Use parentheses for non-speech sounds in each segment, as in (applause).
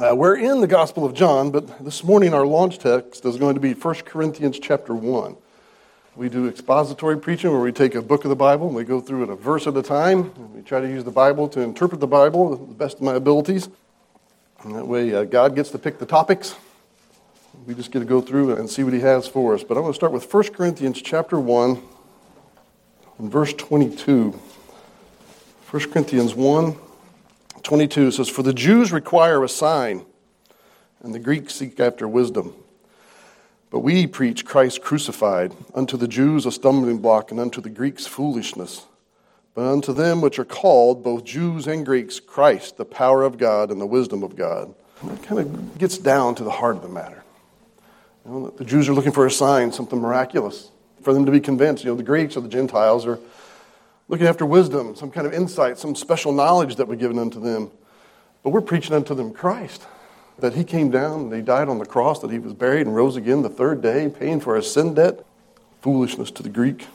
Uh, we're in the Gospel of John, but this morning our launch text is going to be 1 Corinthians chapter 1. We do expository preaching where we take a book of the Bible and we go through it a verse at a time. And we try to use the Bible to interpret the Bible to the best of my abilities. And that way uh, God gets to pick the topics. We just get to go through and see what He has for us. But I'm going to start with 1 Corinthians chapter 1 and verse 22. 1 Corinthians 1 22 says, For the Jews require a sign, and the Greeks seek after wisdom. But we preach Christ crucified, unto the Jews a stumbling block, and unto the Greeks foolishness. But unto them which are called, both Jews and Greeks, Christ, the power of God and the wisdom of God. That kind of gets down to the heart of the matter. You know, the Jews are looking for a sign, something miraculous, for them to be convinced. You know, the Greeks or the Gentiles are looking after wisdom, some kind of insight, some special knowledge that we're given unto them. But we're preaching unto them Christ that he came down and he died on the cross, that he was buried and rose again the third day, paying for our sin debt. Foolishness to the Greek,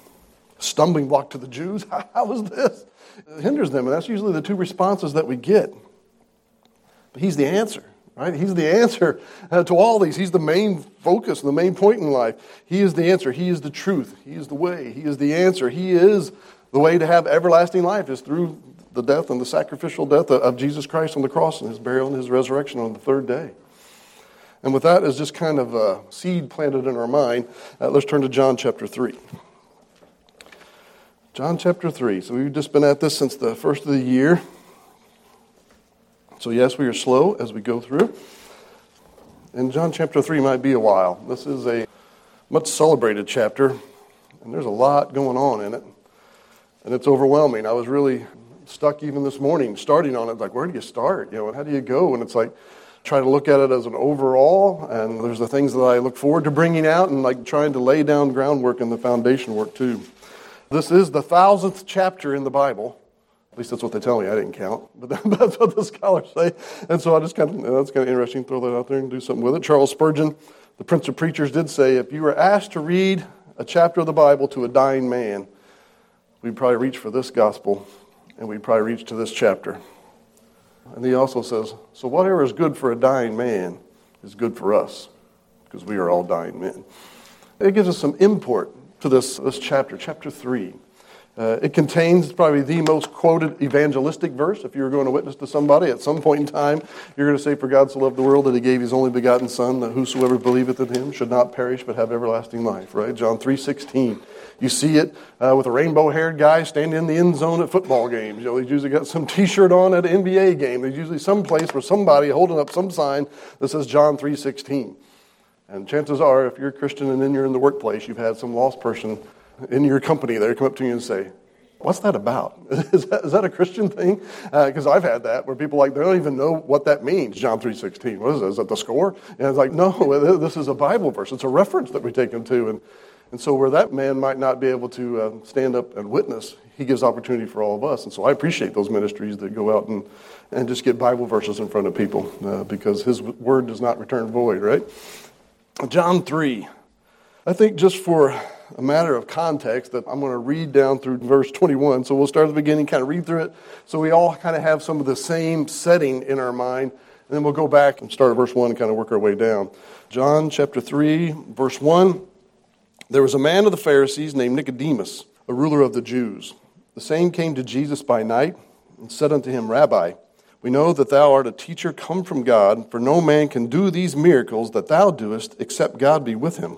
stumbling block to the Jews. (laughs) How is this? It hinders them, and that's usually the two responses that we get. But he's the answer, right? He's the answer uh, to all these. He's the main focus, the main point in life. He is the answer. He is the truth. He is the way. He is the answer. He is the way to have everlasting life is through the death and the sacrificial death of Jesus Christ on the cross and his burial and his resurrection on the third day. And with that as just kind of a seed planted in our mind, uh, let's turn to John chapter 3. John chapter 3. So we've just been at this since the first of the year. So, yes, we are slow as we go through. And John chapter 3 might be a while. This is a much celebrated chapter, and there's a lot going on in it. And it's overwhelming. I was really stuck even this morning starting on it like where do you start? You know and how do you go? And it's like try to look at it as an overall and there's the things that i look forward to bringing out and like trying to lay down groundwork and the foundation work too. This is the thousandth chapter in the bible. At least that's what they tell me. I didn't count but (laughs) that's what the scholars say. And so i just kind of that's kind of interesting throw that out there and do something with it. Charles spurgeon the prince of preachers did say if you were asked to read a chapter of the bible to a dying man we'd probably reach for this gospel and we'd probably reach to this chapter. And he also says, So whatever is good for a dying man is good for us, because we are all dying men. It gives us some import to this, this chapter, chapter 3. Uh, it contains probably the most quoted evangelistic verse. If you were going to witness to somebody at some point in time, you're going to say, For God so loved the world that he gave his only begotten Son, that whosoever believeth in him should not perish but have everlasting life, right? John 3 16. You see it uh, with a rainbow haired guy standing in the end zone at football games. You know, he's usually got some (laughs) t shirt on at an NBA game. There's usually some place where somebody holding up some sign that says John 3 16. And chances are, if you're a Christian and then you're in the workplace, you've had some lost person in your company there come up to you and say, What's that about? (laughs) Is that, is that a Christian thing? Because uh, I've had that where people like they don't even know what that means. John three sixteen. What is it? Is that the score? And it's like no, (laughs) this is a Bible verse. It's a reference that we take them to. And and so where that man might not be able to uh, stand up and witness, he gives opportunity for all of us. And so I appreciate those ministries that go out and and just get Bible verses in front of people uh, because his word does not return void. Right? John three. I think just for a matter of context that I'm going to read down through verse 21. So we'll start at the beginning, kind of read through it. So we all kind of have some of the same setting in our mind. And then we'll go back and start at verse 1 and kind of work our way down. John chapter 3, verse 1. There was a man of the Pharisees named Nicodemus, a ruler of the Jews. The same came to Jesus by night and said unto him, Rabbi, we know that thou art a teacher come from God, for no man can do these miracles that thou doest except God be with him.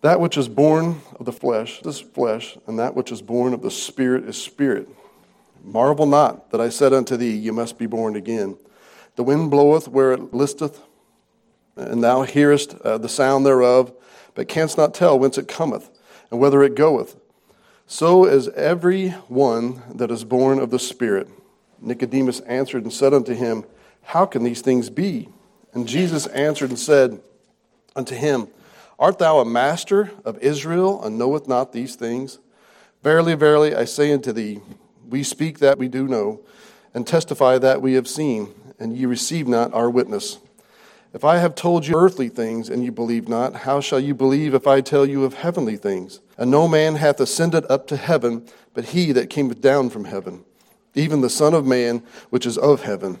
That which is born of the flesh is flesh, and that which is born of the Spirit is spirit. Marvel not that I said unto thee, You must be born again. The wind bloweth where it listeth, and thou hearest uh, the sound thereof, but canst not tell whence it cometh, and whither it goeth. So is every one that is born of the Spirit. Nicodemus answered and said unto him, How can these things be? And Jesus answered and said unto him, Art thou a master of Israel, and knoweth not these things? Verily, verily, I say unto thee, we speak that we do know, and testify that we have seen, and ye receive not our witness. If I have told you earthly things, and you believe not, how shall you believe if I tell you of heavenly things? And no man hath ascended up to heaven, but he that cameth down from heaven, even the Son of Man, which is of heaven.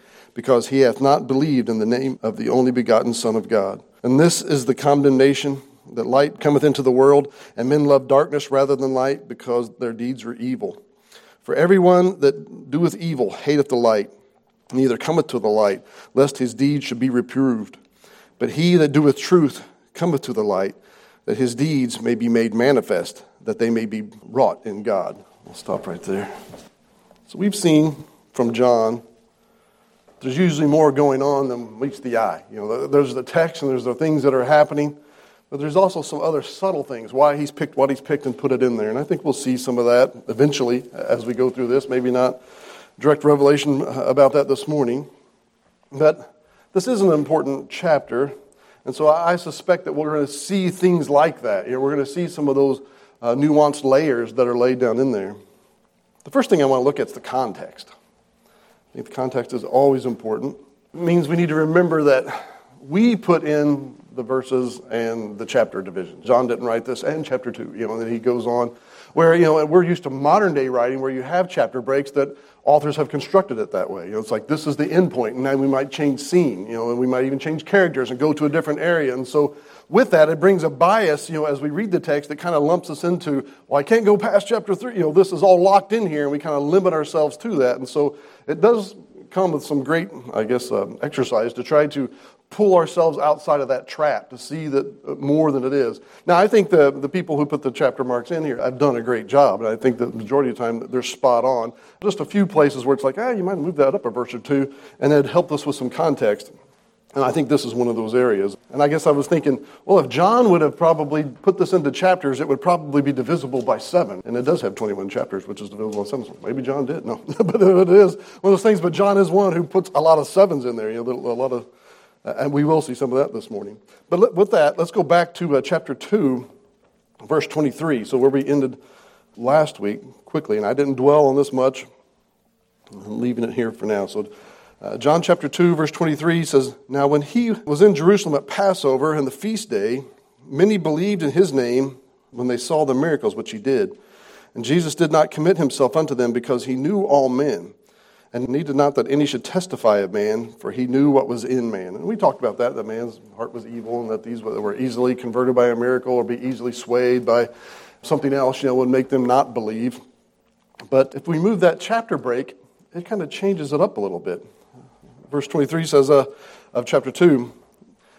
because he hath not believed in the name of the only begotten Son of God. And this is the condemnation that light cometh into the world, and men love darkness rather than light, because their deeds are evil. For everyone that doeth evil hateth the light, neither cometh to the light, lest his deeds should be reproved. But he that doeth truth cometh to the light, that his deeds may be made manifest, that they may be wrought in God. We'll stop right there. So we've seen from John there's usually more going on than meets the eye. You know, there's the text and there's the things that are happening, but there's also some other subtle things, why he's picked what he's picked and put it in there. And I think we'll see some of that eventually as we go through this. Maybe not direct revelation about that this morning. But this is an important chapter, and so I suspect that we're going to see things like that. You know, we're going to see some of those uh, nuanced layers that are laid down in there. The first thing I want to look at is the context. I think the context is always important. It means we need to remember that we put in the verses and the chapter division. John didn't write this, and chapter two, you know, and then he goes on where, you know, we're used to modern day writing where you have chapter breaks that authors have constructed it that way. You know, it's like this is the end point, and then we might change scene, you know, and we might even change characters and go to a different area. And so with that, it brings a bias, you know, as we read the text that kind of lumps us into, well, I can't go past chapter three. You know, this is all locked in here, and we kind of limit ourselves to that. And so it does come with some great, I guess, uh, exercise to try to pull ourselves outside of that trap to see that uh, more than it is. Now, I think the, the people who put the chapter marks in here have done a great job, and I think the majority of the time they're spot on. Just a few places where it's like, ah, you might move that up a verse or two, and it helped us with some context. And I think this is one of those areas. And I guess I was thinking, well, if John would have probably put this into chapters, it would probably be divisible by seven. And it does have 21 chapters, which is divisible by seven. Maybe John did. No, (laughs) but it is one of those things. But John is one who puts a lot of sevens in there, you know, a lot of, and we will see some of that this morning. But with that, let's go back to uh, chapter 2, verse 23. So where we ended last week quickly. And I didn't dwell on this much. I'm leaving it here for now. So uh, John chapter 2, verse 23 says, Now when he was in Jerusalem at Passover and the feast day, many believed in his name when they saw the miracles which he did. And Jesus did not commit himself unto them because he knew all men, and needed not that any should testify of man, for he knew what was in man. And we talked about that, that man's heart was evil, and that these were easily converted by a miracle or be easily swayed by something else, you know, would make them not believe. But if we move that chapter break, it kind of changes it up a little bit verse 23 says uh, of chapter 2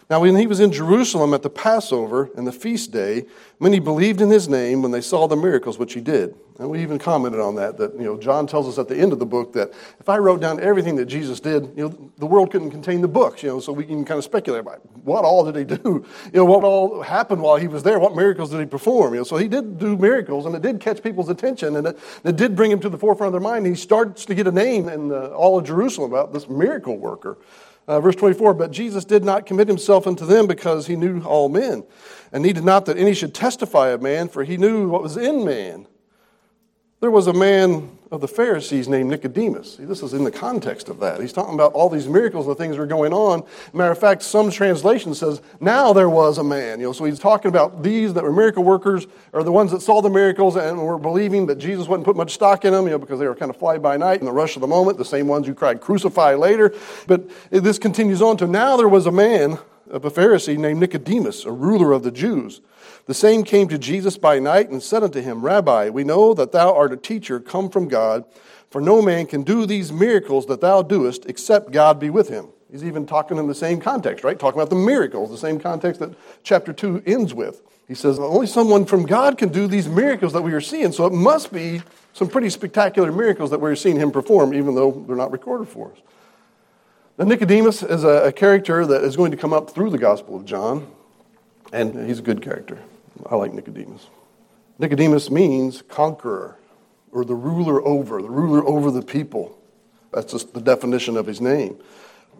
Now, when he was in Jerusalem at the Passover and the feast day, many believed in his name when they saw the miracles which he did. And we even commented on that, that, you know, John tells us at the end of the book that if I wrote down everything that Jesus did, you know, the world couldn't contain the books, you know, so we can kind of speculate about what all did he do? (laughs) You know, what all happened while he was there? What miracles did he perform? You know, so he did do miracles, and it did catch people's attention, and it, it did bring him to the forefront of their mind. He starts to get a name in uh, all of Jerusalem about this miracle worker. Uh, verse 24, but Jesus did not commit himself unto them because he knew all men, and needed not that any should testify of man, for he knew what was in man. There was a man of the Pharisees named Nicodemus. See, this is in the context of that. He's talking about all these miracles and the things that are going on. Matter of fact, some translation says, now there was a man. You know, so he's talking about these that were miracle workers, or the ones that saw the miracles and were believing that Jesus wouldn't put much stock in them, you know, because they were kind of fly by night in the rush of the moment, the same ones who cried, crucify later. But this continues on to now there was a man of a Pharisee named Nicodemus, a ruler of the Jews. The same came to Jesus by night and said unto him, Rabbi, we know that thou art a teacher come from God, for no man can do these miracles that thou doest except God be with him. He's even talking in the same context, right? Talking about the miracles, the same context that chapter 2 ends with. He says, only someone from God can do these miracles that we are seeing, so it must be some pretty spectacular miracles that we're seeing him perform, even though they're not recorded for us. Now, Nicodemus is a, character that is going to come up through the Gospel of John, and he's a good character. I like Nicodemus. Nicodemus means conqueror, or the ruler over, the ruler over the people. That's just the definition of his name.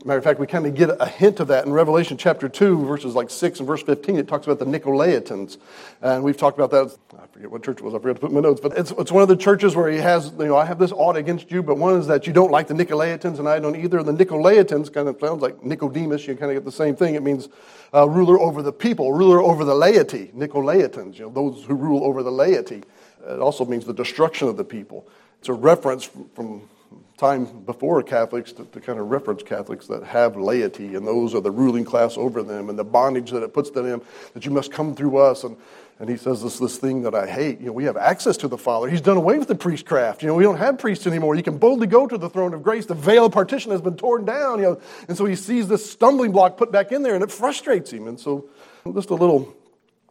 Matter of fact, we kind of get a hint of that in Revelation chapter 2, verses like 6 and verse 15. It talks about the Nicolaitans. And we've talked about that. I forget what church it was. I forgot to put my notes. But it's, it's one of the churches where he has, you know, I have this audit against you, but one is that you don't like the Nicolaitans, and I don't either. The Nicolaitans kind of sounds like Nicodemus. You kind of get the same thing. It means uh, ruler over the people, ruler over the laity. Nicolaitans, you know, those who rule over the laity. It also means the destruction of the people. It's a reference from time before Catholics to, to, kind of reference Catholics that have laity, and those are the ruling class over them, and the bondage that it puts them in, that you must come through us. And, and he says this, this thing that I hate. You know, we have access to the Father. He's done away with the priestcraft. You know, we don't have priests anymore. You can boldly go to the throne of grace. The veil of partition has been torn down. You know, and so he sees this stumbling block put back in there, and it frustrates him. And so, just a little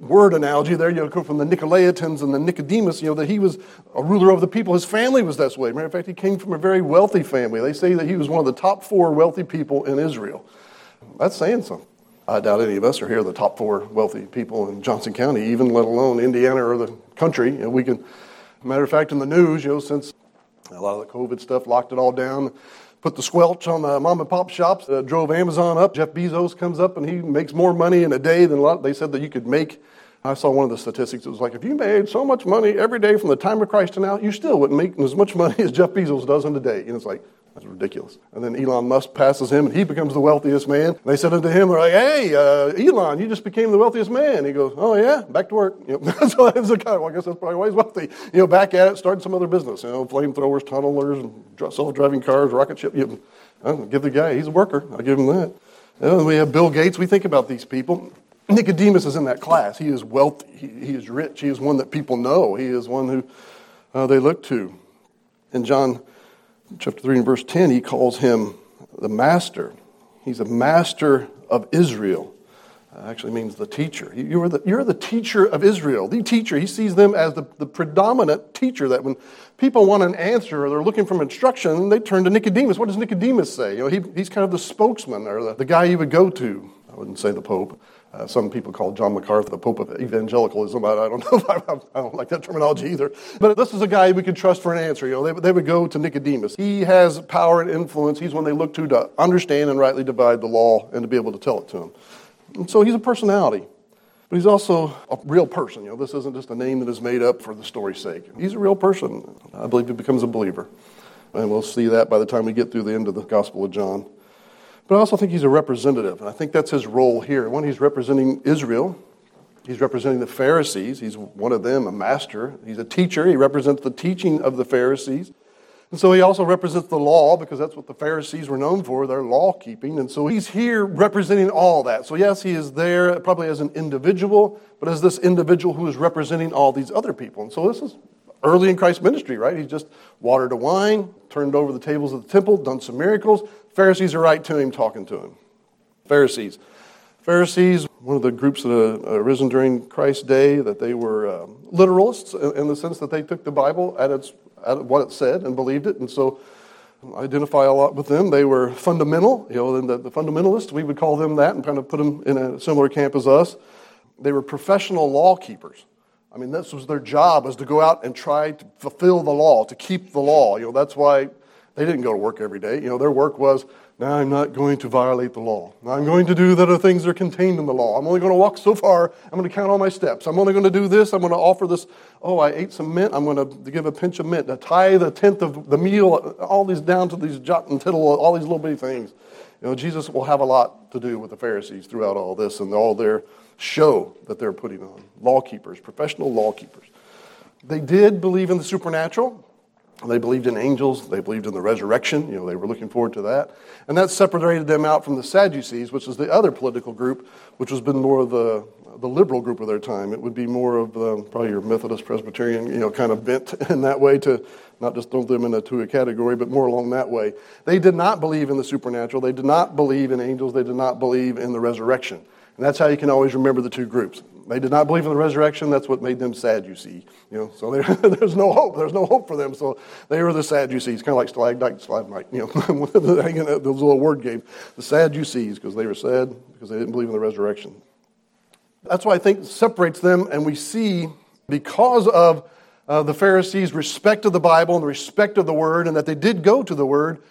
word analogy there, you know, come from the Nicolaitans and the Nicodemus, you know, that he was a ruler of the people. His family was this way. Matter of fact, he came from a very wealthy family. They say that he was one of the top four wealthy people in Israel. That's saying something. I doubt any of us are here the top four wealthy people in Johnson County, even let alone Indiana or the country. You know, we can, matter of fact, in the news, you know, since a lot of the COVID stuff locked it all down, put the squelch on the mom and pop shops, uh, drove Amazon up. Jeff Bezos comes up and he makes more money in a day than a lot. They said that you could make I saw one of the statistics. It was like if you made so much money every day from the time of Christ to now, you still wouldn't make as much money (laughs) as Jeff Bezos does in a day. And it's like, that's ridiculous. And then Elon Musk passes him, and he becomes the wealthiest man. And they said unto him, they're like, hey, uh, Elon, you just became the wealthiest man. He goes, oh, yeah, back to work. (laughs) You know, so that's the of, well, I guess that's probably why he's wealthy. You know, back at it, starting some other business. You know, flamethrowers, tunnelers, self-driving cars, rocket ship. You know, give the guy, he's a worker. I'll give him that. You know, we have Bill Gates. We think about these people. Nicodemus is in that class. He is wealthy. He, he is rich. He is one that people know. He is one who uh, they look to. In John chapter 3 and verse 10, he calls him the master. He's a master of Israel. That actually means the teacher. You are the, you're the teacher of Israel, the teacher. He sees them as the, the predominant teacher that when people want an answer or they're looking for instruction, they turn to Nicodemus. What does Nicodemus say? You know, he, he's kind of the spokesman or the, the guy you would go to. I wouldn't say the Pope. Uh, some people call John MacArthur the Pope of evangelicalism. I, I don't (laughs) know. I, I, don't like that terminology either. But this is a guy we could trust for an answer. You know, they, they would go to Nicodemus. He has power and influence. He's one they look to to understand and rightly divide the law and to be able to tell it to them. And so he's a personality. But he's also a real person. You know, this isn't just a name that is made up for the story's sake. He's a real person. I believe he becomes a believer. And we'll see that by the time we get through the end of the Gospel of John. But I also think he's a representative, and I think that's his role here. When he's representing Israel, he's representing the Pharisees. He's one of them, a master. He's a teacher. He represents the teaching of the Pharisees. And so he also represents the law because that's what the Pharisees were known for, their law keeping. And so he's here representing all that. So, yes, he is there probably as an individual, but as this individual who is representing all these other people. And so this is early in Christ's ministry, right? He's just watered to wine, turned over the tables of the temple, done some miracles. Pharisees are right to him, talking to him. Pharisees. Pharisees, one of the groups that uh, arisen during Christ's day, that they were uh, literalists in the sense that they took the Bible at, its, at what it said and believed it. And so I identify a lot with them. They were fundamental, you know, the, the fundamentalists, we would call them that and kind of put them in a similar camp as us. They were professional law keepers. I mean, this was their job, was to go out and try to fulfill the law, to keep the law. You know, that's why they didn't go to work every day. You know, their work was, now I'm not going to violate the law. I'm going to do the other things that are contained in the law. I'm only going to walk so far. I'm going to count all my steps. I'm only going to do this. I'm going to offer this. Oh, I ate some mint. I'm going to give a pinch of mint. To tie the tenth of the meal, all these down to these jot and tittle, all these little bitty things. You know, Jesus will have a lot to do with the Pharisees throughout all this and all their show that they're putting on. Law keepers, professional law keepers. They did believe in the supernatural. They believed in angels. They believed in the resurrection. You know, they were looking forward to that. And that separated them out from the Sadducees, which is the other political group, which has been more of the, the liberal group of their time. It would be more of um, probably your Methodist, Presbyterian, you know, kind of bent (laughs) in that way to not just throw them into a category, but more along that way. They did not believe in the supernatural. They did not believe in angels. They did not believe in the resurrection. And that's how you can always remember the two groups. They did not believe in the resurrection. That's what made them sad, you see. You know, so (laughs) there's no hope. There's no hope for them. So they were the Sadducees, kind of like stalagmite, stalagmite. You know, (laughs) those little word games. The Sadducees, because they were sad because they didn't believe in the resurrection. That's why I think separates them, and we see because of uh, the Pharisees' respect of the Bible and the respect of the Word, and that they did go to the Word,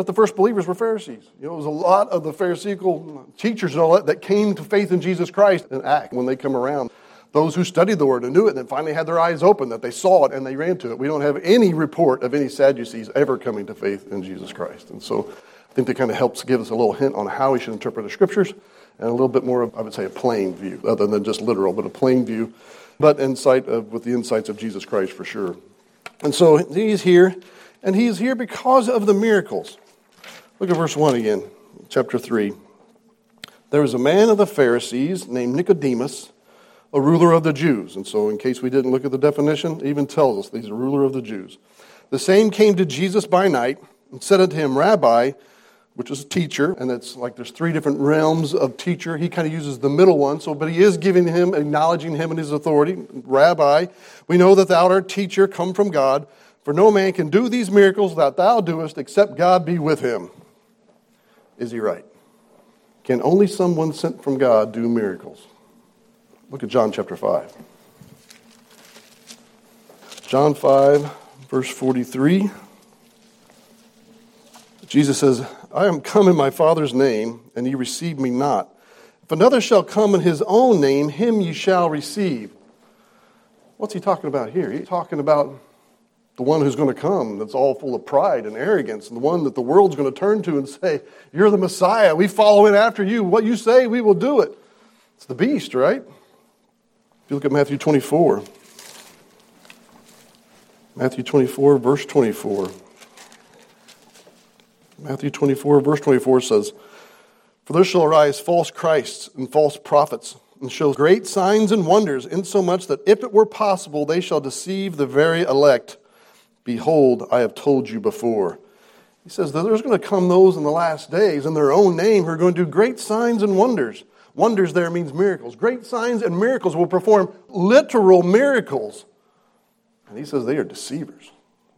that the first believers were Pharisees. You know, it was a lot of the Pharisaical teachers and all that that came to faith in Jesus Christ and act when they come around. Those who studied the word and knew it and then finally had their eyes open, that they saw it and they ran to it. We don't have any report of any Sadducees ever coming to faith in Jesus Christ. And so I think that kind of helps give us a little hint on how we should interpret the scriptures and a little bit more of, I would say, a plain view, other than just literal, but a plain view, but insight of, with the insights of Jesus Christ for sure. And so he's here, and he's here because of the miracles. Look at verse 1 again, chapter 3. There was a man of the Pharisees named Nicodemus, a ruler of the Jews. And so, in case we didn't look at the definition, even tells us he's a ruler of the Jews. The same came to Jesus by night and said unto him, Rabbi, which is a teacher, and it's like there's three different realms of teacher. He kind of uses the middle one, so but he is giving him, acknowledging him and his authority. Rabbi, we know that thou art teacher, come from God, for no man can do these miracles that thou doest except God be with him. Is he right? Can only someone sent from God do miracles? Look at John chapter 5. John 5, verse 43. Jesus says, I am come in my Father's name, and ye receive me not. If another shall come in his own name, him ye shall receive. What's he talking about here? He's talking about the one who's going to come that's all full of pride and arrogance, and the one that the world's going to turn to and say, You're the Messiah. We follow in after you. What you say, we will do it. It's the beast, right? If you look at Matthew 24, Matthew 24, verse 24. Matthew 24, verse 24 says, For there shall arise false Christs and false prophets, and show great signs and wonders, insomuch that if it were possible, they shall deceive the very elect. Behold, I have told you before. He says that there's going to come those in the last days in their own name who are going to do great signs and wonders. Wonders there means miracles. Great signs and miracles will perform literal miracles. And he says they are deceivers.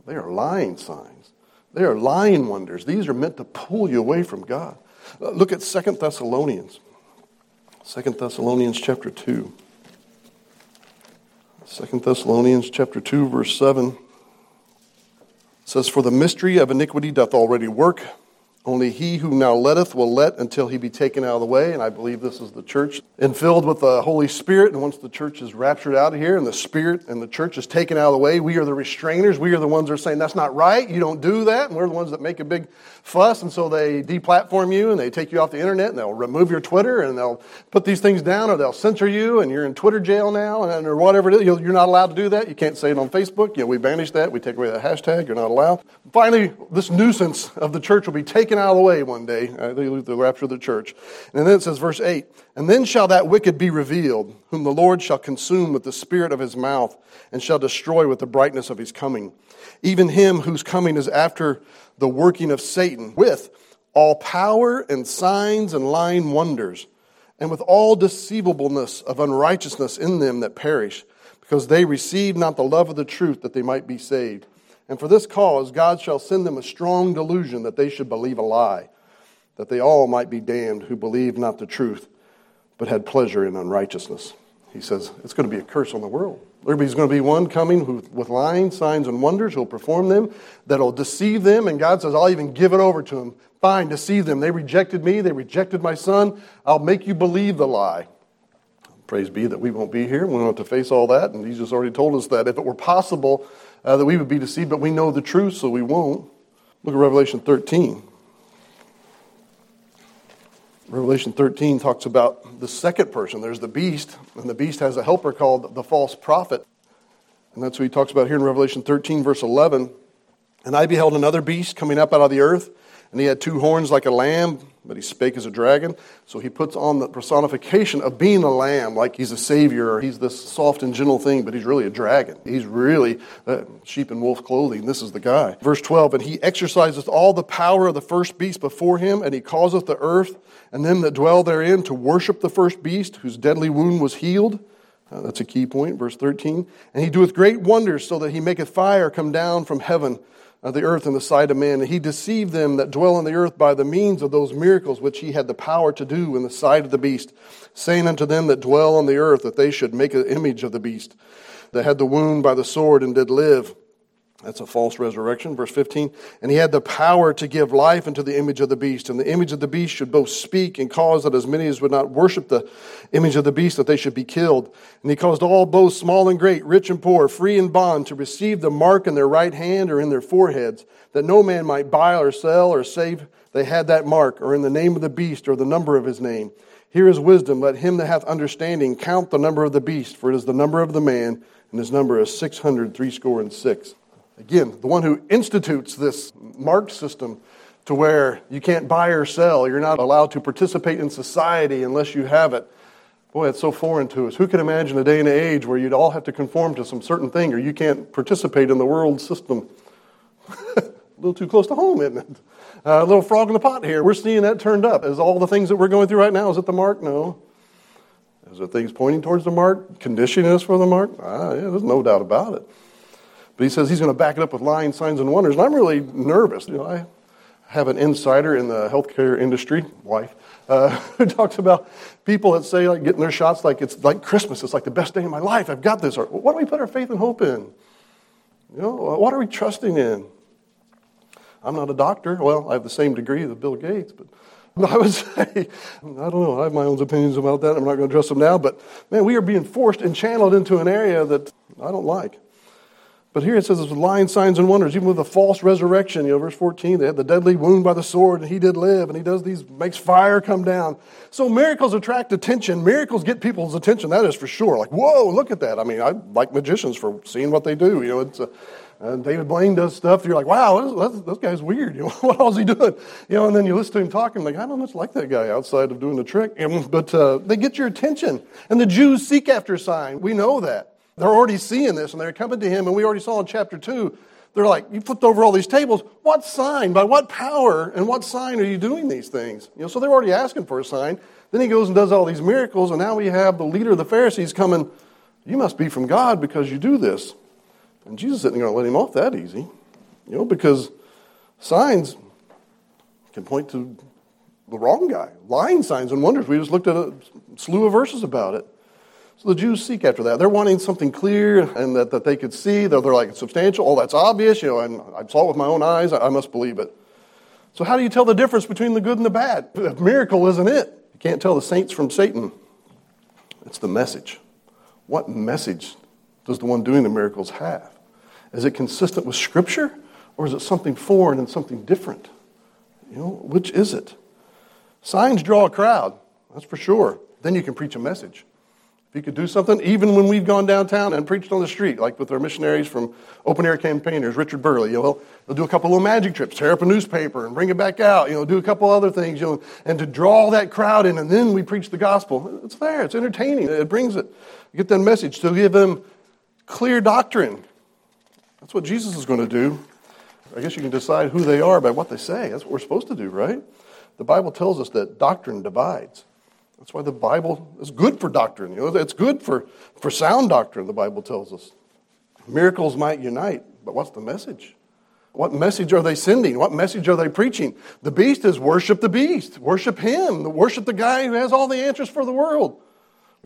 They are lying signs. They are lying wonders. These are meant to pull you away from God. Uh, look at Second Thessalonians. Second Thessalonians chapter 2. Second Thessalonians chapter 2 verse 7 says, For the mystery of iniquity doth already work. Only he who now letteth will let until he be taken out of the way. And I believe this is the church and filled with the Holy Spirit. And once the church is raptured out of here and the Spirit and the church is taken out of the way, we are the restrainers. We are the ones that are saying, that's not right. You don't do that. And we're the ones that make a big fuss. And so they deplatform you and they take you off the internet and they'll remove your Twitter and they'll put these things down or they'll censor you and you're in Twitter jail now and, or whatever it is. You're not allowed to do that. You can't say it on Facebook. You know, we banish that. We take away that hashtag. You're not allowed. Finally, this nuisance of the church will be taken out of the way one day. Uh, the rapture of the church. And then it says, verse 8, And then shall that wicked be revealed, whom the Lord shall consume with the spirit of his mouth, and shall destroy with the brightness of his coming. Even him whose coming is after the working of Satan, with all power and signs and lying wonders, and with all deceivableness of unrighteousness in them that perish, because they receive not the love of the truth that they might be saved. And for this cause, God shall send them a strong delusion that they should believe a lie, that they all might be damned who believed not the truth, but had pleasure in unrighteousness. He says, it's going to be a curse on the world. There's going to be one coming who, with lying, signs, and wonders who'll perform them, that'll deceive them, and God says, I'll even give it over to them. Fine, deceive them. They rejected me, they rejected my son. I'll make you believe the lie. Praise be that we won't be here. We don't have to face all that. And Jesus already told us that if it were possible uh, that we would be deceived, but we know the truth, so we won't. Look at Revelation 13. Revelation 13 talks about the second person. There's the beast, and the beast has a helper called the false prophet. And that's what he talks about here in Revelation 13, verse 11. And I beheld another beast coming up out of the earth, and he had two horns like a lamb, but he spake as a dragon. So he puts on the personification of being a lamb, like he's a savior, or he's this soft and gentle thing, but he's really a dragon. He's really uh, sheep and wolf clothing. This is the guy. Verse 12, and he exerciseth all the power of the first beast before him, and he causeth the earth and them that dwell therein to worship the first beast, whose deadly wound was healed. Uh, that's a key point, verse 13. And he doeth great wonders, so that he maketh fire come down from heaven of the earth in the sight of men. And he deceived them that dwell on the earth by the means of those miracles which he had the power to do in the sight of the beast, saying unto them that dwell on the earth that they should make an image of the beast, that had the wound by the sword and did live. That's a false resurrection. Verse 15. And he had the power to give life unto the image of the beast. And the image of the beast should both speak and cause that as many as would not worship the image of the beast, that they should be killed. And he caused all, both small and great, rich and poor, free and bond, to receive the mark in their right hand or in their foreheads, that no man might buy or sell or save they had that mark, or in the name of the beast, or the number of his name. Here is wisdom. Let him that hath understanding count the number of the beast, for it is the number of the man, and his number is six hundred threescore and six. Again, the one who institutes this mark system to where you can't buy or sell, you're not allowed to participate in society unless you have it. Boy, it's so foreign to us. Who can imagine a day and age where you'd all have to conform to some certain thing or you can't participate in the world system? (laughs) a little too close to home, isn't it? Uh, a little frog in the pot here. We're seeing that turned up. Is all the things that we're going through right now, is it the mark? No. Is there things pointing towards the mark, conditioning us for the mark? Ah, yeah, there's no doubt about it. But he says he's going to back it up with lying signs and wonders. And I'm really nervous. You know, I have an insider in the healthcare industry, wife, uh, (laughs) who talks about people that say like getting their shots like it's like Christmas. It's like the best day of my life. I've got this. Or what do we put our faith and hope in? You know, what are we trusting in? I'm not a doctor. Well, I have the same degree as Bill Gates, but (laughs) I would say, I don't know, I have my own opinions about that. I'm not going to address them now, but man, we are being forced and channeled into an area that I don't like. But here it says with lying signs and wonders, even with a false resurrection. You know, verse 14, they had the deadly wound by the sword, and he did live, and he does these, makes fire come down. So miracles attract attention. Miracles get people's attention, that is for sure. Like, whoa, look at that. I mean, I like magicians for seeing what they do. You know, it's a, uh, David Blaine does stuff. You're like, wow, this, this, this guy's weird. (laughs) You know, what else is he doing? You know, and then you listen to him talking, like, I don't much like that guy outside of doing the trick. But uh, they get your attention. And the Jews seek after a sign. We know that. They're already seeing this and they're coming to him, and we already saw in chapter 2, they're like, You flipped over all these tables. What sign? By what power and what sign are you doing these things? You know, so they're already asking for a sign. Then he goes and does all these miracles, and now we have the leader of the Pharisees coming, You must be from God because you do this. And Jesus isn't going to let him off that easy. You know, because signs can point to the wrong guy. Lying signs and wonders. We just looked at a slew of verses about it. So the Jews seek after that. They're wanting something clear and that, that they could see. They're, they're like, substantial. Oh, that's obvious. You know, and I saw it with my own eyes. I, I must believe it. So how do you tell the difference between the good and the bad? A miracle isn't it. You can't tell the saints from Satan. It's the message. What message does the one doing the miracles have? Is it consistent with Scripture or is it something foreign and something different? You know, which is it? Signs draw a crowd, that's for sure. Then you can preach a message. If you could do something, even when we've gone downtown and preached on the street, like with our missionaries from Open Air Campaigners, Richard Burley, you know, they'll do a couple little magic trips, tear up a newspaper and bring it back out, you know, do a couple other things, you know, and to draw that crowd in, and then we preach the gospel. It's there, it's entertaining, it brings it. You get that message to give them clear doctrine. That's what Jesus is going to do. I guess you can decide who they are by what they say. That's what we're supposed to do, right? The Bible tells us that doctrine divides. That's why the Bible is good for doctrine. You know, it's good for, for sound doctrine, the Bible tells us. Miracles might unite, but what's the message? What message are they sending? What message are they preaching? The beast is worship the beast, worship him, worship the guy who has all the answers for the world.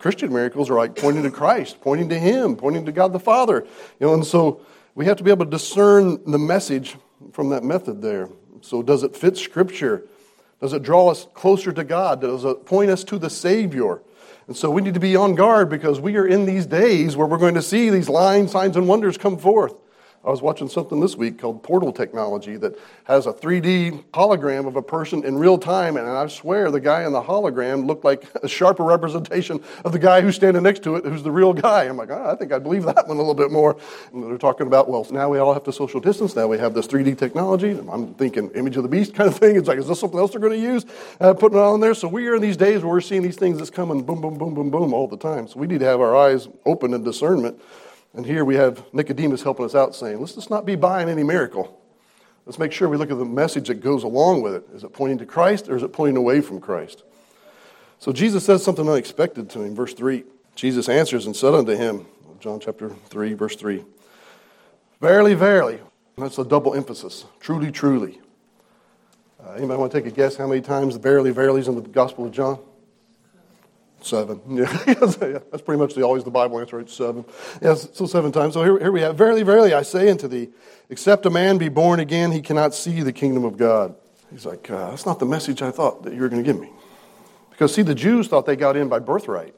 Christian miracles are like pointing to Christ, pointing to him, pointing to God the Father. You know, and so we have to be able to discern the message from that method there. So does it fit scripture? Does it draw us closer to God? Does it point us to the Savior? And so we need to be on guard because we are in these days where we're going to see these lying signs and wonders come forth. I was watching something this week called Portal Technology that has a 3D hologram of a person in real time, and I swear the guy in the hologram looked like (laughs) a sharper representation of the guy who's standing next to it, who's the real guy. I'm like, oh, I think I believe that one a little bit more. And they're talking about, well, now we all have to social distance. Now we have this 3D technology. I'm thinking image of the beast kind of thing. It's like, is this something else they're going to use? Uh, putting it on there. So we are in these days where we're seeing these things that's coming boom, boom, boom, boom, boom all the time. So we need to have our eyes open in discernment and here we have Nicodemus helping us out saying, let's just not be buying any miracle. Let's make sure we look at the message that goes along with it. Is it pointing to Christ or is it pointing away from Christ? So Jesus says something unexpected to him. Verse 3 Jesus answers and said unto him, John chapter 3, verse 3, Verily, verily. That's a double emphasis. Truly, truly. Uh, anybody want to take a guess how many times the verily, verily is in the Gospel of John? Seven. (laughs) Yeah, that's pretty much the, always the Bible answer. It's seven. Yes, so seven times. So here, here we have, Verily, verily, I say unto thee, except a man be born again, he cannot see the kingdom of God. He's like, uh, that's not the message I thought that you were going to give me. Because, see, the Jews thought they got in by birthright.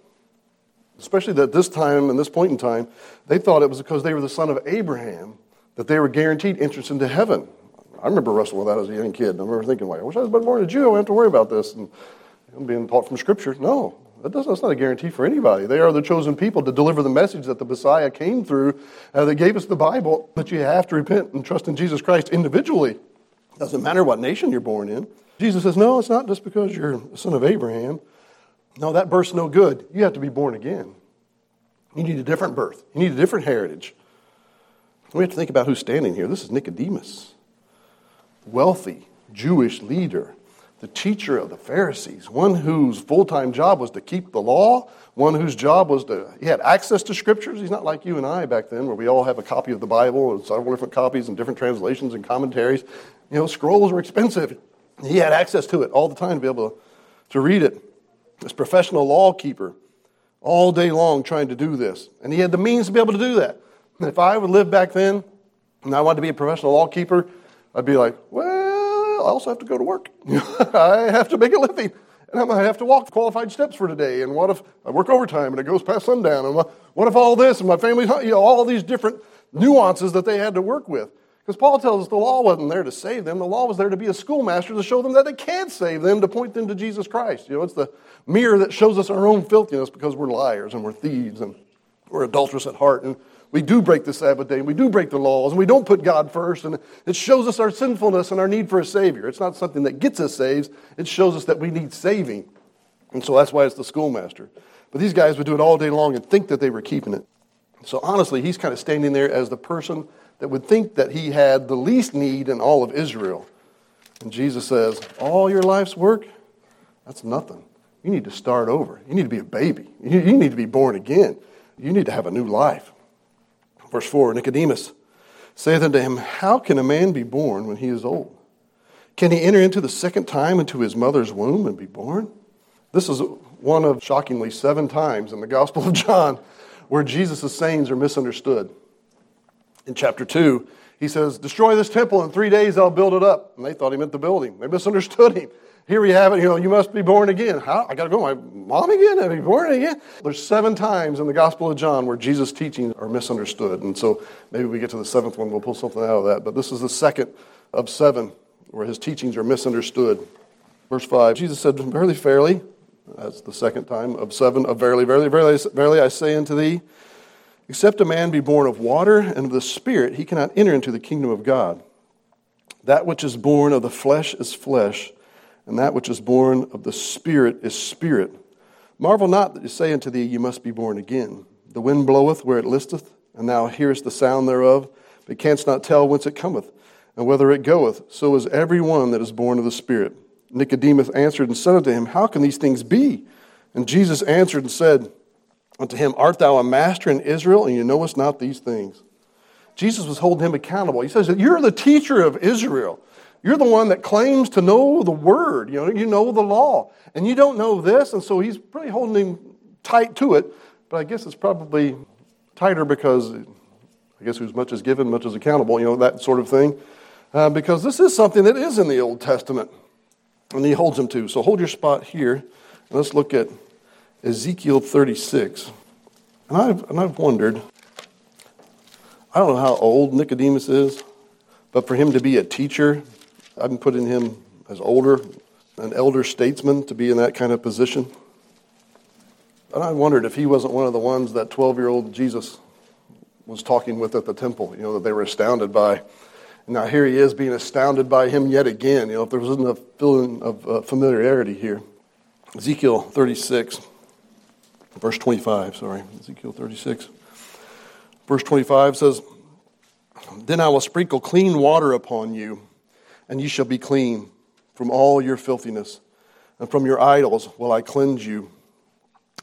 Especially at this time and this point in time, they thought it was because they were the son of Abraham that they were guaranteed entrance into heaven. I remember wrestling with that as a young kid. I remember thinking, like, I wish I was born a Jew. I don't have to worry about this. And I'm being taught from Scripture. No, that that's not a guarantee for anybody. They are the chosen people to deliver the message that the Messiah came through, uh, that gave us the Bible, but you have to repent and trust in Jesus Christ individually. Doesn't matter what nation you're born in. Jesus says, no, it's not just because you're a son of Abraham. No, that birth's no good. You have to be born again. You need a different birth. You need a different heritage. We have to think about who's standing here. This is Nicodemus, wealthy Jewish leader the teacher of the Pharisees, one whose full time job was to keep the law, one whose job was to, he had access to scriptures. He's not like you and I back then, where we all have a copy of the Bible and several different copies and different translations and commentaries. You know, scrolls were expensive. He had access to it all the time to be able to, to read it. This professional law keeper, all day long trying to do this. And he had the means to be able to do that. And if I would live back then and I wanted to be a professional law keeper, I'd be like, well, I also have to go to work. (laughs) I have to make a living. And I might have to walk qualified steps for today. And what if I work overtime and it goes past sundown? And what if all this and my family, you know, all these different nuances that they had to work with? Because Paul tells us the law wasn't there to save them. The law was there to be a schoolmaster to show them that it can save them, to point them to Jesus Christ. You know, it's the mirror that shows us our own filthiness because we're liars and we're thieves and we're adulterous at heart. And we do break the Sabbath day, and we do break the laws, and we don't put God first, and it shows us our sinfulness and our need for a Savior. It's not something that gets us saved, it shows us that we need saving. And so that's why it's the schoolmaster. But these guys would do it all day long and think that they were keeping it. So honestly, he's kind of standing there as the person that would think that he had the least need in all of Israel. And Jesus says, All your life's work, that's nothing. You need to start over. You need to be a baby. You need to be born again. You need to have a new life. Verse 4 Nicodemus saith unto him, How can a man be born when he is old? Can he enter into the second time into his mother's womb and be born? This is one of shockingly seven times in the Gospel of John where Jesus' sayings are misunderstood. In chapter 2, he says, Destroy this temple, in three days I'll build it up. And they thought he meant the building. They misunderstood him. Here we have it, you know, you must be born again. How? I got to go, my mom again? I be born again? There's seven times in the Gospel of John where Jesus' teachings are misunderstood. And so maybe we get to the seventh one, we'll pull something out of that. But this is the second of seven where his teachings are misunderstood. Verse 5 Jesus said, Verily, fairly, that's the second time of seven, of verily, verily, verily, verily, I say unto thee, except a man be born of water and of the Spirit, he cannot enter into the kingdom of God. That which is born of the flesh is flesh and that which is born of the Spirit is spirit. Marvel not that I say unto thee, You must be born again. The wind bloweth where it listeth, and thou hearest the sound thereof, but canst not tell whence it cometh, and whither it goeth. So is every one that is born of the Spirit. Nicodemus answered and said unto him, How can these things be? And Jesus answered and said unto him, Art thou a master in Israel, and you knowest not these things? Jesus was holding him accountable. He says, You're the teacher of Israel. You're the one that claims to know the word, you know, you know the law, and you don't know this, and so he's really holding him tight to it. But I guess it's probably tighter because I guess who's much is given, much is accountable, you know, that sort of thing. Uh, because this is something that is in the Old Testament, and he holds him to. So hold your spot here. and let's look at Ezekiel 36. And I've, and I've wondered, I don't know how old Nicodemus is, but for him to be a teacher, I'm putting him as older, an elder statesman to be in that kind of position. And I wondered if he wasn't one of the ones that 12 year old Jesus was talking with at the temple, you know, that they were astounded by. Now here he is being astounded by him yet again. You know, if there wasn't a feeling of uh, familiarity here. Ezekiel 36, verse 25, sorry. Ezekiel 36. Verse 25 says, Then I will sprinkle clean water upon you, and you shall be clean from all your filthiness, and from your idols will I cleanse you.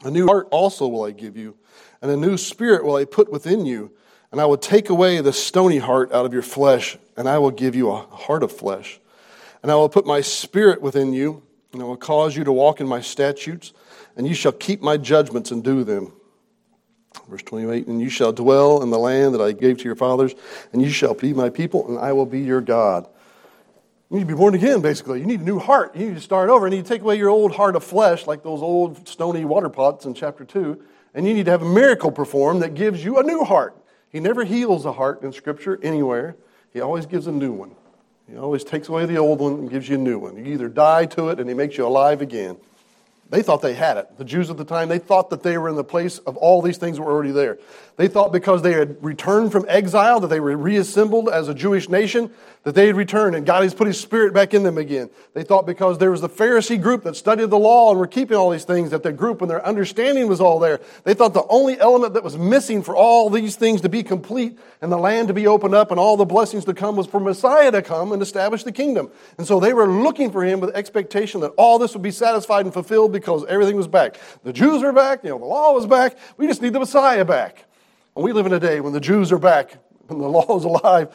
A new heart also will I give you, and a new spirit will I put within you, and I will take away the stony heart out of your flesh, and I will give you a heart of flesh. And I will put my spirit within you, and I will cause you to walk in my statutes, and you shall keep my judgments and do them. Verse 28 And you shall dwell in the land that I gave to your fathers, and you shall be my people, and I will be your God. You need to be born again, basically. You need a new heart. You need to start over. And you need to take away your old heart of flesh, like those old stony water pots in chapter 2. And you need to have a miracle performed that gives you a new heart. He never heals a heart in Scripture anywhere, He always gives a new one. He always takes away the old one and gives you a new one. You either die to it and He makes you alive again. They thought they had it. The Jews at the time, they thought that they were in the place of all these things were already there. They thought because they had returned from exile, that they were reassembled as a Jewish nation, that they had returned and God has put his spirit back in them again. They thought because there was the Pharisee group that studied the law and were keeping all these things, that the group and their understanding was all there. They thought the only element that was missing for all these things to be complete and the land to be opened up and all the blessings to come was for Messiah to come and establish the kingdom. And so they were looking for him with expectation that all this would be satisfied and fulfilled because everything was back. The Jews were back, you know, the law was back. We just need the Messiah back. And we live in a day when the Jews are back, (laughs) when the law is alive,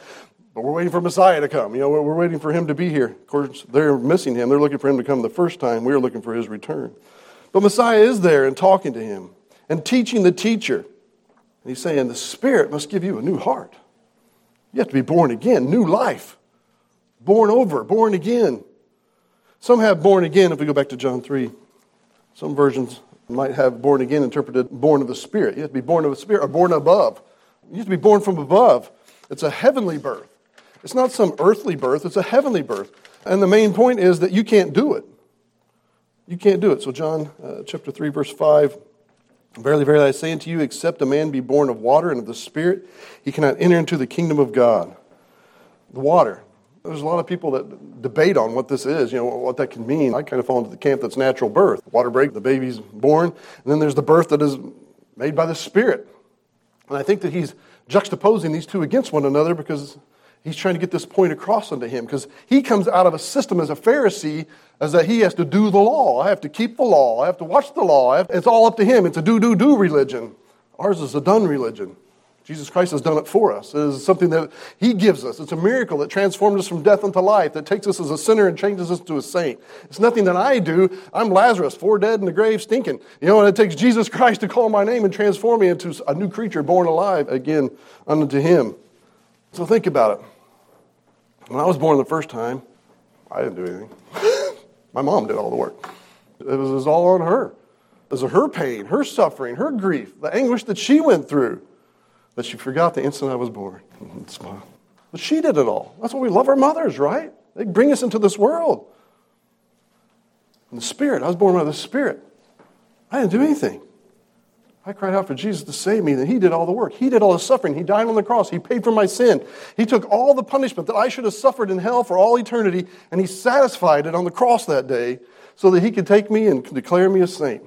but we're waiting for Messiah to come. You know, we're waiting for him to be here. Of course, they're missing him. They're looking for him to come the first time. We're looking for his return. But Messiah is there and talking to him and teaching the teacher. And he's saying, The Spirit must give you a new heart. You have to be born again, new life. Born over, born again. Some have born again, if we go back to John 3. Some versions might have born again interpreted born of the Spirit. You have to be born of the Spirit or born above. You have to be born from above. It's a heavenly birth. It's not some earthly birth, it's a heavenly birth. And the main point is that you can't do it. You can't do it. So, John uh, chapter 3, verse 5 Verily, verily, I say unto you, except a man be born of water and of the Spirit, he cannot enter into the kingdom of God. The water. There's a lot of people that debate on what this is, you know, what that can mean. I kind of fall into the camp that's natural birth. Water break, the baby's born, and then there's the birth that is made by the Spirit. And I think that he's juxtaposing these two against one another because He's trying to get this point across unto him because he comes out of a system as a Pharisee as that he has to do the law. I have to keep the law. I have to watch the law. it's all up to him. It's a do, do, do religion. Ours is a done religion. Jesus Christ has done it for us. It is something that He gives us. It's a miracle that transforms us from death into life, that takes us as a sinner and changes us to a saint. It's nothing that I do. I'm Lazarus, four dead in the grave, stinking. You know, and it takes Jesus Christ to call my name and transform me into a new creature born alive again unto Him. So think about it. When I was born the first time, I didn't do anything. (laughs) My mom did all the work. It was, it was all on her. It was her pain, her suffering, her grief, the anguish that she went through that she forgot the instant I was born. Smile. But she did it all. That's why we love our mothers, right? They bring us into this world. And the Spirit, I was born by the Spirit. I didn't do anything. I cried out for Jesus to save me, and He did all the work. He did all the suffering. He died on the cross. He paid for my sin. He took all the punishment that I should have suffered in hell for all eternity, and He satisfied it on the cross that day so that He could take me and declare me a saint.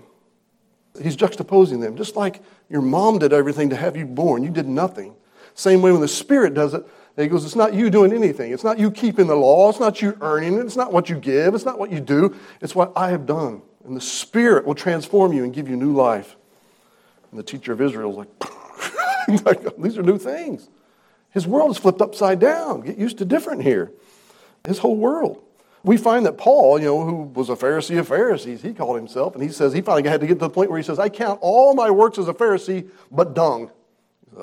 He's juxtaposing them. Just like your mom did everything to have you born, you did nothing. Same way when the Spirit does it, he goes, It's not you doing anything. It's not you keeping the law. It's not you earning it. It's not what you give. It's not what you do. It's what I have done. And the Spirit will transform you and give you new life. And the teacher of Israel is like, (laughs) these are new things. His world is flipped upside down. Get used to different here. His whole world. We find that Paul, you know, who was a Pharisee of Pharisees, he called himself, and he says he finally had to get to the point where he says, I count all my works as a Pharisee, but dung.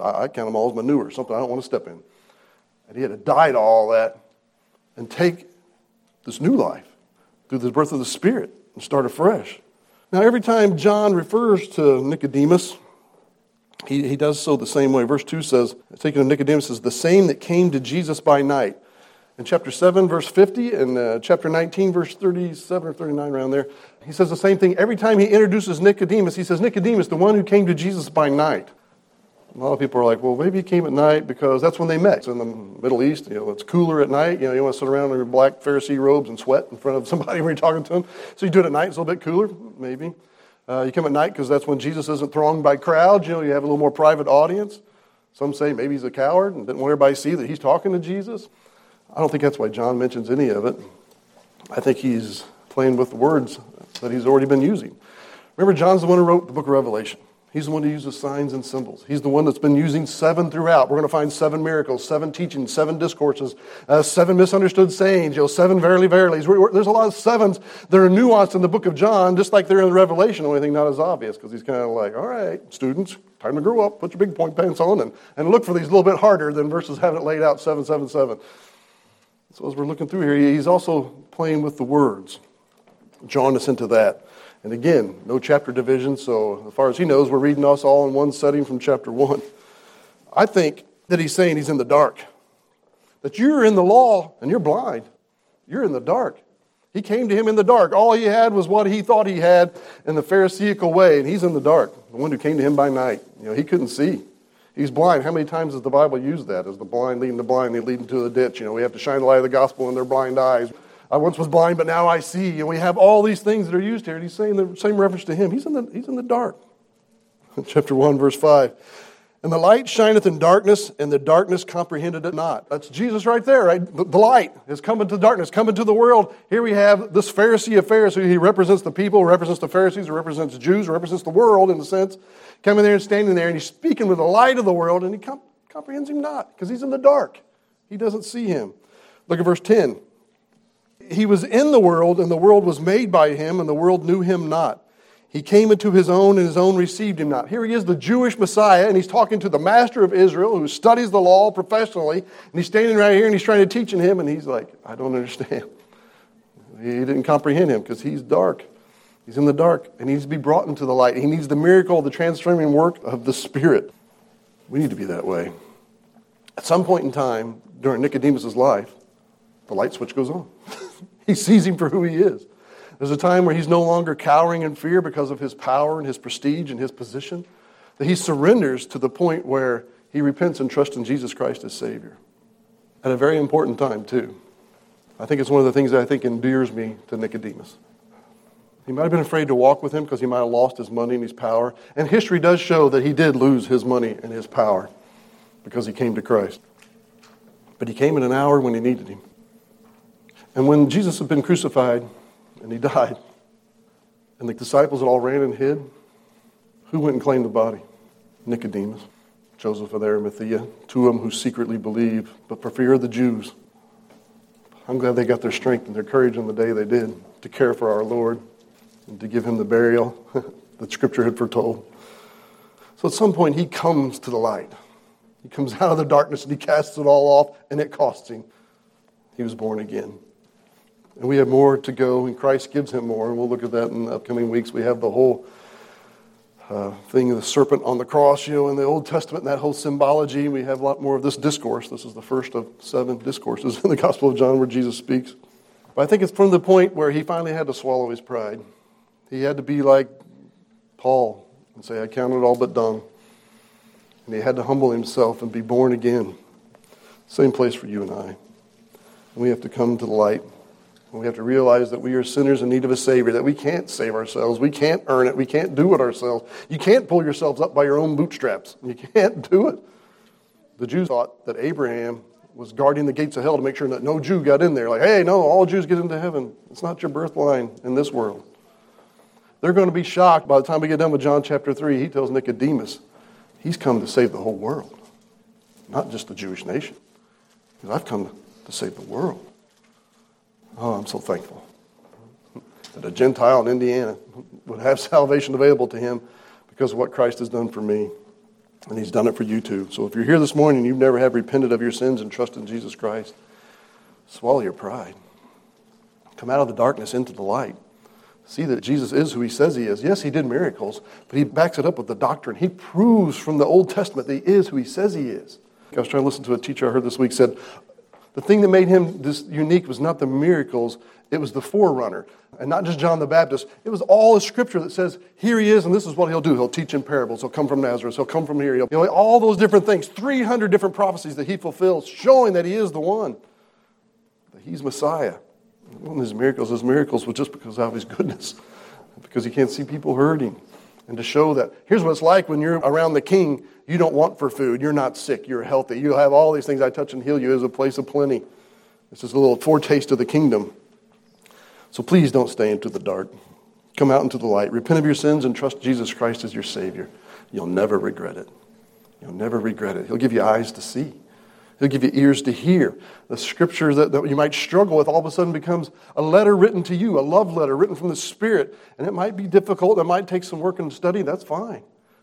I, count them all as manure, something I don't want to step in. And he had to die to all that and take this new life through the birth of the Spirit and start afresh. Now, every time John refers to Nicodemus, he, he does so the same way. Verse 2 says, taking of Nicodemus says, the same that came to Jesus by night. In chapter 7, verse 50, and uh, chapter 19, verse 37 or 39, around there, he says the same thing. Every time he introduces Nicodemus, he says, Nicodemus, the one who came to Jesus by night. A lot of people are like, well, maybe he came at night because that's when they met. So in the Middle East, you know, it's cooler at night. You know, you want to sit around in your black Pharisee robes and sweat in front of somebody (laughs) when you're talking to them. So you do it at night, it's a little bit cooler, maybe. Uh, you come at night because that's when Jesus isn't thronged by crowds. You know, you have a little more private audience. Some say maybe he's a coward and didn't want everybody to see that he's talking to Jesus. I don't think that's why John mentions any of it. I think he's playing with the words that he's already been using. Remember, John's the one who wrote the book of Revelation. He's the one who uses signs and symbols. He's the one that's been using seven throughout. We're going to find seven miracles, seven teachings, seven discourses, uh, seven misunderstood sayings, you know, seven verily, verilies. There's a lot of sevens that are nuanced in the book of John, just like they're in Revelation, only thing not as obvious, because he's kind of like, all right, students, time to grow up, put your big point pants on, and, and look for these a little bit harder than verses having it laid out 777. So as we're looking through here, he's also playing with the words, drawing us into that. And again, no chapter division, so as far as he knows, we're reading us all in one setting from chapter 1. I think that he's saying he's in the dark. That you're in the law and you're blind. You're in the dark. He came to him in the dark. All he had was what he thought he had in the Pharisaical way, and he's in the dark. The one who came to him by night. You know, he couldn't see. He's blind. How many times does the Bible use that? As the blind leading the blind, they lead into the ditch. You know, we have to shine the light of the gospel in their blind eyes. I once was blind, but now I see. And we have all these things that are used here. And he's saying the same reference to him. He's in the, he's in the dark. (laughs) Chapter 1, verse 5. And the light shineth in darkness, and the darkness comprehended it not. That's Jesus right there, right? The, light is coming to the darkness, coming to the world. Here we have this Pharisee of Pharisees. He represents the people, represents the Pharisees, represents Jews, represents the world in a sense. Coming there and standing there, and he's speaking with the light of the world, and he com- comprehends him not, because he's in the dark. He doesn't see him. Look at verse 10 he was in the world, and the world was made by him, and the world knew him not. He came into his own, and his own received him not. Here he is, the Jewish Messiah, and he's talking to the master of Israel who studies the law professionally, and he's standing right here and he's trying to teach him, and he's like, I don't understand. He didn't comprehend him because he's dark. He's in the dark, and he needs to be brought into the light. He needs the miracle, the transforming work of the Spirit. We need to be that way. At some point in time during Nicodemus' life, the light switch goes on. (laughs) he sees him for who he is. There's a time where he's no longer cowering in fear because of his power and his prestige and his position, that he surrenders to the point where he repents and trusts in Jesus Christ as Savior. At a very important time, too. I think it's one of the things that I think endears me to Nicodemus. He might have been afraid to walk with him because he might have lost his money and his power. And history does show that he did lose his money and his power because he came to Christ. But he came in an hour when he needed him. And when Jesus had been crucified and he died, and the disciples had all ran and hid, who went and claimed the body? Nicodemus, Joseph of Arimathea, two of them who secretly believed, but for fear of the Jews. I'm glad they got their strength and their courage on the day they did to care for our Lord and to give him the burial (laughs) that Scripture had foretold. So at some point, he comes to the light. He comes (laughs) out of the darkness and he casts it all off, and it costs him. He was born again. And we have more to go, and Christ gives him more. And we'll look at that in the upcoming weeks. We have the whole uh, thing of the serpent on the cross, you know, in the Old Testament, and that whole symbology. We have a lot more of this discourse. This is the first of seven discourses (laughs) in the Gospel of John where Jesus speaks. But I think it's from the point where he finally had to swallow his pride. He had to be like Paul and say, I count it all but dung. And he had to humble himself and be born again. Same place for you and I. And we have to come to the light. We have to realize that we are sinners in need of a Savior, that we can't save ourselves. We can't earn it. We can't do it ourselves. You can't pull yourselves up by your own bootstraps. (laughs) You can't do it. The Jews thought that Abraham was guarding the gates of hell to make sure that no Jew got in there. Like, hey, no, all Jews get into heaven. It's not your birthline in this world. They're going to be shocked by the time we get done with John chapter 3. He tells Nicodemus, he's come to save the whole world, not just the Jewish nation. Because I've come to save the world. Oh, I'm so thankful that a Gentile in Indiana would have (laughs) salvation available to him because of what Christ has done for me. And he's done it for you too. So if you're here this morning and you've never have repented of your sins and trusted in Jesus Christ, swallow your pride. Come out of the darkness into the light. see that Jesus is who he says he is. Yes, he did miracles, but he backs it up with the doctrine. He proves from the Old Testament that he is who he says he is. I was trying to listen to a teacher I heard this week said, the thing that made him this unique was not the miracles, it was the forerunner. And not just John the Baptist, it was all the scripture that says, here he is, and this is what he'll do. He'll teach in parables. He'll come from Nazareth. He'll come from here. He'll, you know, all those different things, 300 different prophecies that he fulfills, showing that he is the one, that he's Messiah. One of his miracles, his miracles was just because of his goodness, because he can't see people hurting. And to show that here's what it's like when you're around the king, you don't want for food, you're not sick, you're healthy, you have all these things I touch and heal you as a place of plenty. This is a little foretaste of the kingdom. So please don't stay into the dark. Come out into the light. Repent of your sins and trust Jesus Christ as your Savior. You'll never regret it. You'll never regret it. He'll give you eyes to see. He'll give you ears to hear. The scripture that, that you might struggle with all of a sudden becomes a letter written to you, a love letter written from the Spirit. And it might be difficult. It might take some work and study. That's fine.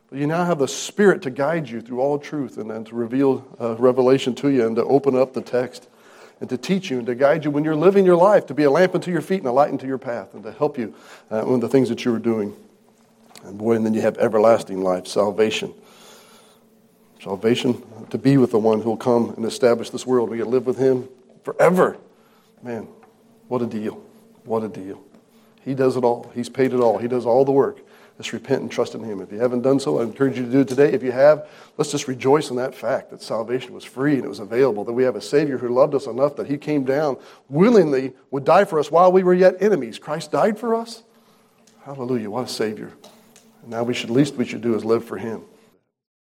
But you now have the Spirit to guide you through all truth and then to reveal uh, revelation to you and to open up the text and to teach you and to guide you when you're living your life, to be a lamp unto your feet and a light unto your path, and to help you uh, in the things that you are doing. And boy, and then you have everlasting life, salvation. Salvation, to be with the one who will come and establish this world. We get live with him forever. Man, what a deal. What a deal. He does it all. He's paid it all. He does all the work. Let's repent and trust in him. If you haven't done so, I encourage you to do it today. If you have, let's just rejoice in that fact that salvation was free and it was available, that we have a Savior who loved us enough that he came down willingly, would die for us while we were yet enemies. Christ died for us. Hallelujah. What a Savior. And now we should, least we should do is live for him.